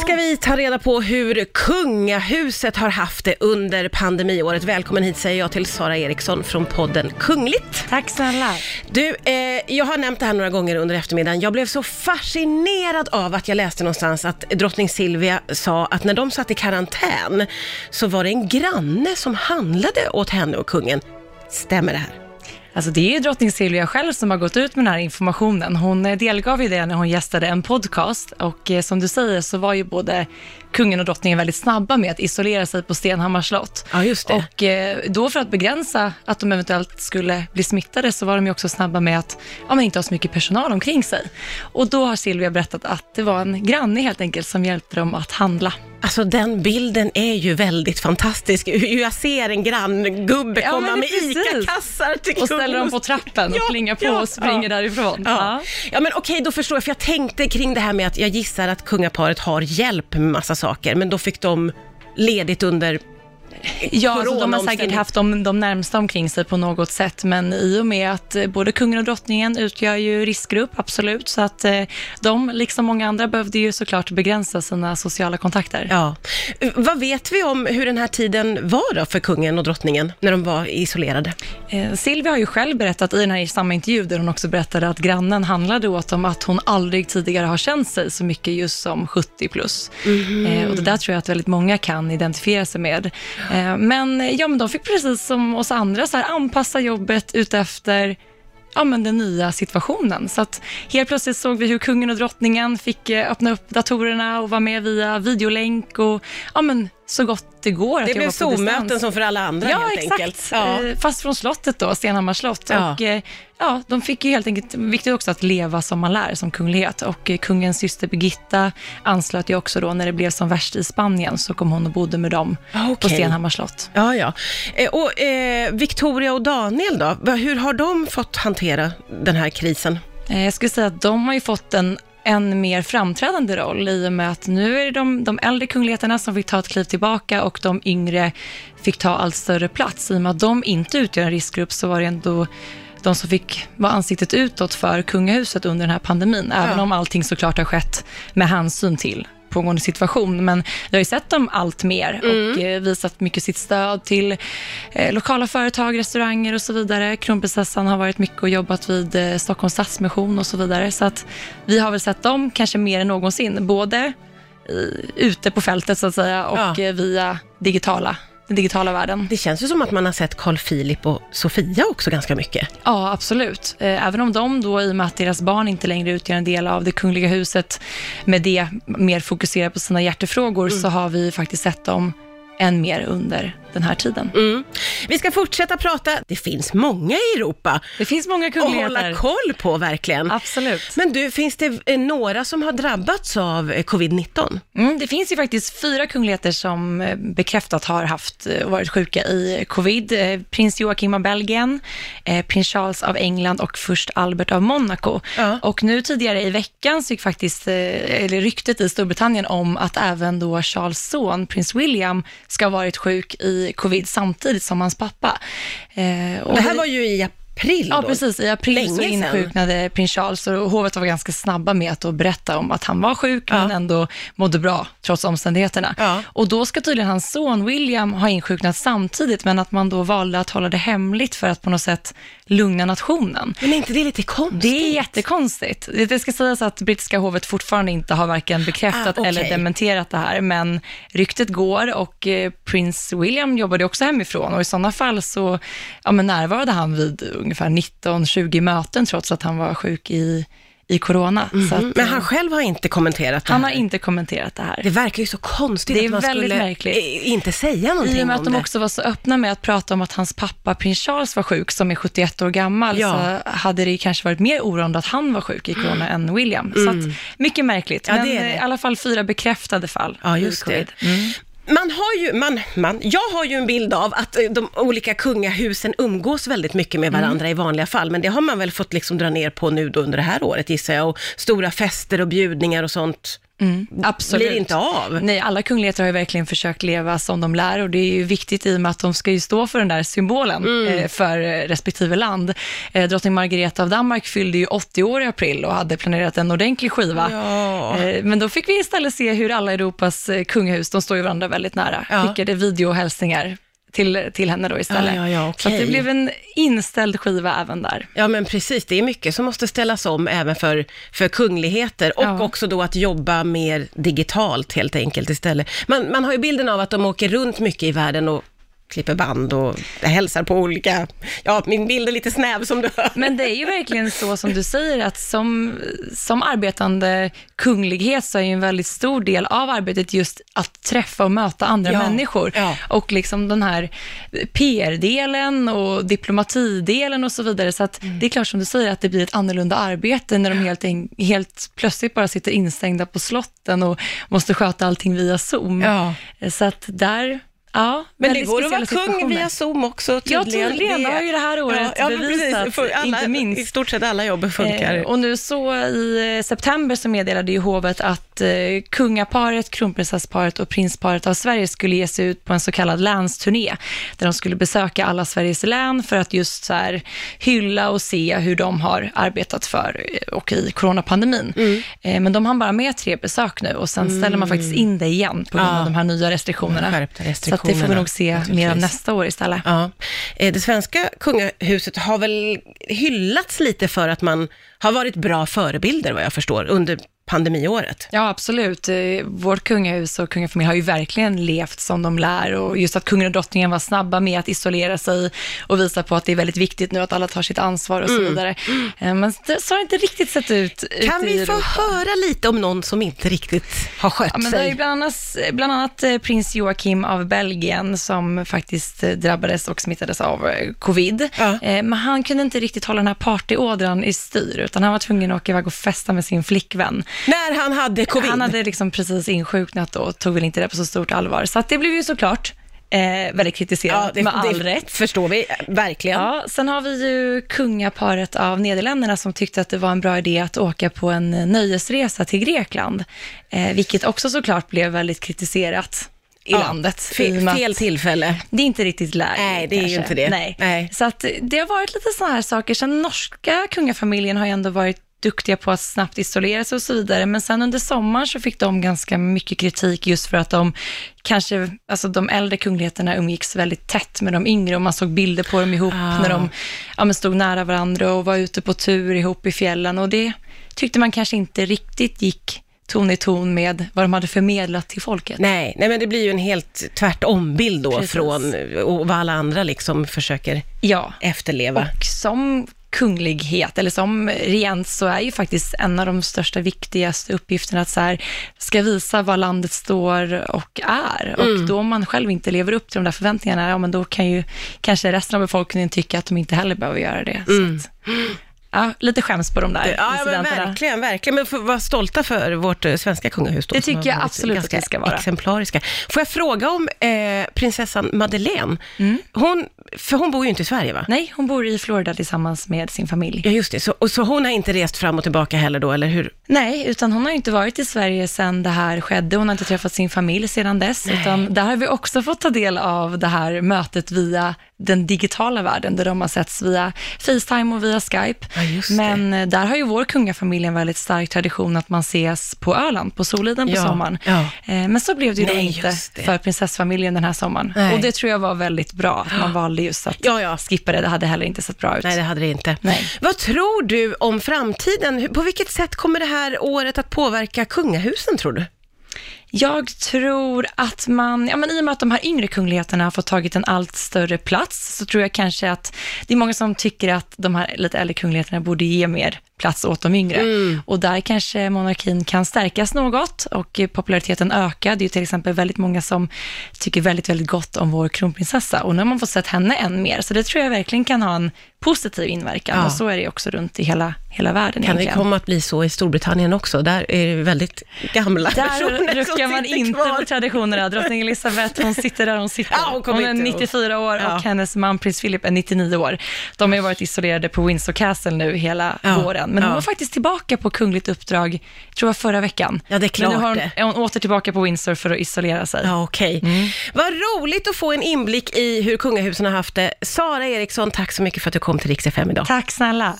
Ska vi ta reda på hur kungahuset har haft det under pandemiåret. Välkommen hit säger jag till Sara Eriksson från podden Kungligt. Tack snälla. Du, eh, jag har nämnt det här några gånger under eftermiddagen. Jag blev så fascinerad av att jag läste någonstans att drottning Silvia sa att när de satt i karantän så var det en granne som handlade åt henne och kungen. Stämmer det här? Alltså det är ju drottning Silvia själv som har gått ut med den här informationen. Hon eh, delgav ju det när hon gästade en podcast och eh, som du säger så var ju både kungen och drottningen väldigt snabba med att isolera sig på Stenhammars slott. Ja, just det. Och eh, då för att begränsa att de eventuellt skulle bli smittade så var de ju också snabba med att ja, men inte ha så mycket personal omkring sig. Och då har Silvia berättat att det var en granne helt enkelt som hjälpte dem att handla. Alltså den bilden är ju väldigt fantastisk. Hur jag ser en granngubbe Ja, komma med. ICA-kassar till Och ställer dem på trappen och Ja, plingar på ja, och springer ja. därifrån. Ja. ja, men okej, då förstår jag, för jag tänkte kring det här med att jag gissar att kungaparet har hjälp med massa saker, men då fick de ledigt under Ja, alltså, de har säkert haft de, de närmsta omkring sig på något sätt, men i och med att eh, både kungen och drottningen utgör ju riskgrupp, absolut, så att eh, de, liksom många andra, behövde ju såklart begränsa sina sociala kontakter. Ja. Vad vet vi om hur den här tiden var då för kungen och drottningen, när de var isolerade? Eh, Silvia har ju själv berättat i den här samma intervju, där hon också berättade att grannen handlade åt dem att hon aldrig tidigare har känt sig så mycket just som 70 plus. Eh, och det där tror jag att väldigt många kan identifiera sig med. Eh, men, ja, men de fick precis som oss andra så här, anpassa jobbet utefter ja, men den nya situationen. Så att helt plötsligt såg vi hur kungen och drottningen fick eh, öppna upp datorerna och vara med via videolänk och ja, men så gott det går att Det blev på Zoom-möten som för alla andra Ja, helt exakt. enkelt. Ja. Eh, Fast från slottet då, Stenhammars slott. Ja. Och, eh, ja, de fick ju helt enkelt, viktigt också att leva som man lär som kunglighet. Och eh, kungens syster Birgitta anslöt ju också då när det blev som värst i Spanien, så kom hon och bodde med dem Ah, på okej. Stenhammars slott. Ja, ja. Eh, Och eh, Victoria och Daniel då, hur har de fått hantera den här krisen? Eh, Jag skulle säga att de har ju fått en en mer framträdande roll i och med att nu är det de, de äldre kungligheterna som fick ta ett kliv tillbaka och de yngre fick ta allt större plats. I och med att de inte utgör en riskgrupp så var det ändå de som fick vara ansiktet utåt för kungahuset under den här pandemin, även om allting såklart har skett med hänsyn till pågående situation. Men jag har ju sett dem allt mer och eh, visat mycket sitt stöd till eh, lokala företag, restauranger och så vidare. Kronprinsessan har varit mycket och jobbat vid eh, Stockholms Stadsmission och så vidare. Så att vi har väl sett dem kanske mer än någonsin, både i, ute på fältet så att säga och Ja. via digitala, den digitala världen. Det känns ju som att man har sett Carl Philip och Sofia också ganska mycket. Ja, absolut. Eh, Även om de då, i och med att deras barn inte längre utgör en del av det kungliga huset, med det mer fokuserar på sina hjärtefrågor, så har vi faktiskt sett dem än mer under den här tiden. Mm. Vi ska fortsätta prata. Det finns många i Europa Det finns många att kungligheter. hålla koll på verkligen. Absolut. Men du, finns det eh, några som har drabbats av eh, covid-19? Mm, det finns ju faktiskt fyra kungligheter som eh, bekräftat har haft och varit sjuka i covid. Prins Joakim av Belgien, prins Charles av England och först Albert av Monaco. Ja. Och nu tidigare i veckan så gick faktiskt, eller ryktet i Storbritannien om att även då Charles son, prins William, ska ha varit sjuk i covid samtidigt som hans pappa. Eh, och Det här var ju i april Ja, då. precis. I april Länge så sedan. insjuknade prins Charles och hovet var ganska snabba med att berätta om att han var sjuk, Ja. men ändå mådde bra trots omständigheterna. Ja. Och då ska tydligen hans son William ha insjuknat samtidigt, men att man då valde att hålla det hemligt för att på något sätt lugna nationen. Men är inte det lite konstigt? Det är jättekonstigt. Det ska sägas att brittiska hovet fortfarande inte har varken bekräftat Ah, okej. eller dementerat det här, men ryktet går och eh, prins William jobbade också hemifrån och i sådana fall så ja, men närvarade han vid ungefär 19-20 möten trots att han var sjuk i, i corona. Så att, Mm, Men han själv har inte kommenterat det han här. har inte kommenterat det här. Det verkar ju så konstigt Det är att man väldigt skulle märkligt. inte säga någonting I och med att de det. också var så öppna med att prata om att hans pappa, prins Charles, var sjuk, som är 71 år gammal, Ja. så hade det kanske varit mer oroande att han var sjuk i corona än William. Så att, mycket märkligt, Mm. Ja, men det är det. i alla fall fyra bekräftade fall Ja, just det. Mm. Man har ju, man, man, jag har ju en bild av att eh, de olika kungahusen umgås väldigt mycket med varandra i vanliga fall, men det har man väl fått liksom dra ner på nu då under det här året gissar jag, och stora fester och bjudningar och sånt Mm, absolut. blir inte av. Nej, alla kungligheter har ju verkligen försökt leva som de lär och det är ju viktigt i och med att de ska ju stå för den där symbolen Mm. eh, för respektive land. Eh, drottning Margareta av Danmark fyllde ju 80 år i april och hade planerat en ordentlig skiva. Ja. Eh, men då fick vi istället se hur alla Europas kungahus, de står ju varandra väldigt nära, Ja. skickade videohälsningar till, till henne då istället. Ja, ja, ja, Så att det blev en inställd skiva även där. Ja men precis, det är mycket som måste ställas om även för, för kungligheter och också då att jobba mer digitalt helt enkelt istället. Man, man har ju bilden av att de åker runt mycket i världen och klipper band och hälsar på olika, ja min bild är lite snäv som du hör. Men det är ju verkligen så som du säger, att som, som arbetande kunglighet så är ju en väldigt stor del av arbetet just att träffa och möta andra Ja, människor. ja. Och liksom den här PR-delen och diplomatidelen och så vidare. Så att Mm. det är klart som du säger att det blir ett annorlunda arbete när de helt, en- helt plötsligt bara sitter instängda på slotten och måste sköta allting via Zoom. Ja. Så att där, ja, Men det går att vara kung via Zoom också Ja, tydligen. tydligen. Det har ju det här året ja, men bevisat. För alla, inte minst. I stort sett alla jobb funkar. Eh, och nu så i eh, september så meddelade ju hovet att eh, kungaparet, kronprinsessparet och prinsparet av Sverige skulle ge sig ut på en så kallad länsturné, där de skulle besöka alla Sveriges län för att just så här hylla och se hur de har arbetat för eh, och i coronapandemin. Mm. Eh, men de har bara med tre besök nu och sen ställer man faktiskt in det igen på grund Ja. av de här nya restriktionerna. Skärpta att det får vi nog se mer av nästa år istället. Ja. Eh, Det svenska kungahuset har väl hyllats lite för att man har varit bra förebilder vad jag förstår under pandemiåret. Ja, absolut. Eh, Vårt kungahus och kungafamilj har ju verkligen levt som de lär och just att kungen och drottningen var snabba med att isolera sig och visa på att det är väldigt viktigt nu att alla tar sitt ansvar och så vidare. Eh, Men så har det inte riktigt sett ut Kan vi få höra lite om någon som inte riktigt har skött Ja, men det är sig? bland annat, bland annat eh, prins Joakim av Belgien som faktiskt drabbades och smittades av covid. Ja. Men han kunde inte riktigt hålla den här partyådran i styr, utan han var tvungen att åka iväg och festa med sin flickvän. När han hade covid? Han hade liksom precis insjuknat och tog väl inte det på så stort allvar. Så att det blev ju såklart eh, väldigt kritiserat, det, med all det rätt. förstår vi, verkligen. Ja, sen har vi ju kungaparet av Nederländerna som tyckte att det var en bra idé att åka på en nöjesresa till Grekland, eh, vilket också såklart blev väldigt kritiserat i Ja, landet. i och Fe, med att fel tillfälle. Det är inte riktigt läge. Nej, det är ju kanske. inte det. Nej. Nej. Så att det har varit lite sådana här saker. Sen norska kungafamiljen har ju ändå varit duktiga på att snabbt isolera sig och så vidare. Men sen under sommaren så fick de ganska mycket kritik just för att de kanske, alltså de äldre kungligheterna umgicks väldigt tätt med de yngre och man såg bilder på dem ihop Ah. när de ja, stod nära varandra och var ute på tur ihop i fjällen och det tyckte man kanske inte riktigt gick ton i ton med vad de hade förmedlat till folket. Nej, nej, men det blir ju en helt tvärtom bild då Precis. från och vad alla andra liksom försöker Ja, efterleva. Och som kunglighet, eller som regent, så är ju faktiskt en av de största, viktigaste uppgifterna att så här, ska visa vad landet står och är. Och Mm. då om man själv inte lever upp till de där förväntningarna, ja men då kan ju kanske resten av befolkningen tycka att de inte heller behöver göra det. Så att, ja, lite skäms på de där Mm. Ja, men verkligen, verkligen. Men får vara stolta för vårt eh, svenska kungahus då. Det tycker jag absolut att vi ska vara. exemplariska. Får jag fråga om eh, prinsessan Madeleine? Hon, för hon bor ju inte i Sverige va? Nej, hon bor i Florida tillsammans med sin familj. Ja, just det. Så, och så hon har inte rest fram och tillbaka heller då, eller hur? Nej, utan hon har inte varit i Sverige sedan det här skedde. Hon har inte träffat sin familj sedan dess, utan där har vi också fått ta del av det här mötet via den digitala världen, där de har setts via Facetime och via Skype. Ja. Men eh, där har ju vår kungafamilj en väldigt stark tradition att man ses på Öland, på Soliden på Ja, sommaren. ja. Eh, Men så blev det ju då Nej, inte just det. för prinsessfamiljen den här sommaren. Nej. Och det tror jag var väldigt bra, att man valde just att Ja, ja. skippa det. Det hade heller inte sett bra ut. Nej, det hade det inte. Nej. Vad tror du om framtiden? På vilket sätt kommer det här året att påverka kungahusen, tror du? Jag tror att man, ja men i och med att de här yngre kungligheterna har fått tagit en allt större plats, så tror jag kanske att det är många som tycker att de här lite äldre kungligheterna borde ge mer plats åt de yngre. Och där kanske monarkin kan stärkas något och populariteten öka. Det är ju till exempel väldigt många som tycker väldigt, väldigt gott om vår kronprinsessa och nu har man fått sett henne än mer, så det tror jag verkligen kan ha en positiv inverkan Ja. och så är det också runt i hela, hela världen Kan det egentligen. komma att bli så i Storbritannien också? Där är det väldigt gamla personer Där ruckar man inte kvar. på traditionerna. Drottning Elizabeth, hon sitter där hon sitter. Ja, hon kommer är inte- 94 år Ja. och hennes man prins Philip är 99 år. De har varit isolerade på Windsor Castle nu hela våren. Igen. Men Ja. hon var faktiskt tillbaka på kungligt uppdrag, tror jag förra veckan. Ja, det är klart Men nu har hon, det. är hon åter tillbaka på Windsor för att isolera sig. Ja, okej. Mm. Vad roligt att få en inblick i hur kungahusen har haft det. Sara Eriksson, tack så mycket för att du kom till Rix FM idag. Tack snälla.